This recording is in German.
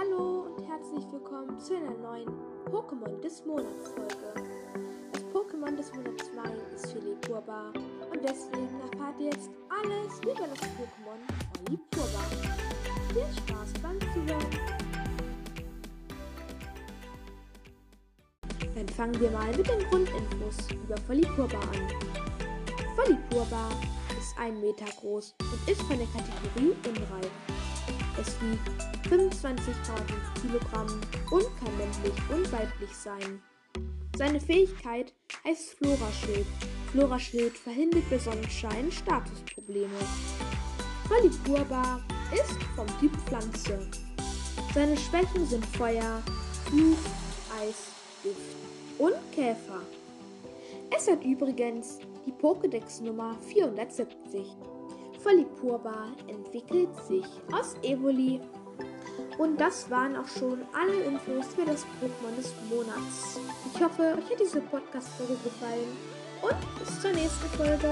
Hallo und herzlich willkommen zu einer neuen Pokémon des Monats Folge. Das Pokémon des Monats Mai ist Philippurba und deswegen erfahrt ihr jetzt alles über das Pokémon Philippurba. Viel Spaß beim Zuhören! Dann fangen wir mal mit den Grundinfos über Philippurba an. Philippurba ist 1 Meter groß und ist von der Kategorie Unreif. Es wiegt 25,5 Kilogramm und kann männlich und weiblich sein. Seine Fähigkeit heißt Floraschild. Floraschild verhindert bei Sonnenschein Statusprobleme. Valipurba ist vom Typ Pflanze. Seine Schwächen sind Feuer, Fluch, Eis, Gift und Käfer. Es hat übrigens die Pokédex-Nummer 470. Volipurba entwickelt sich aus Evoli. Und das waren auch schon alle Infos für das Pokémon des Monats. Ich hoffe, euch hat diese Podcast-Folge gefallen und bis zur nächsten Folge.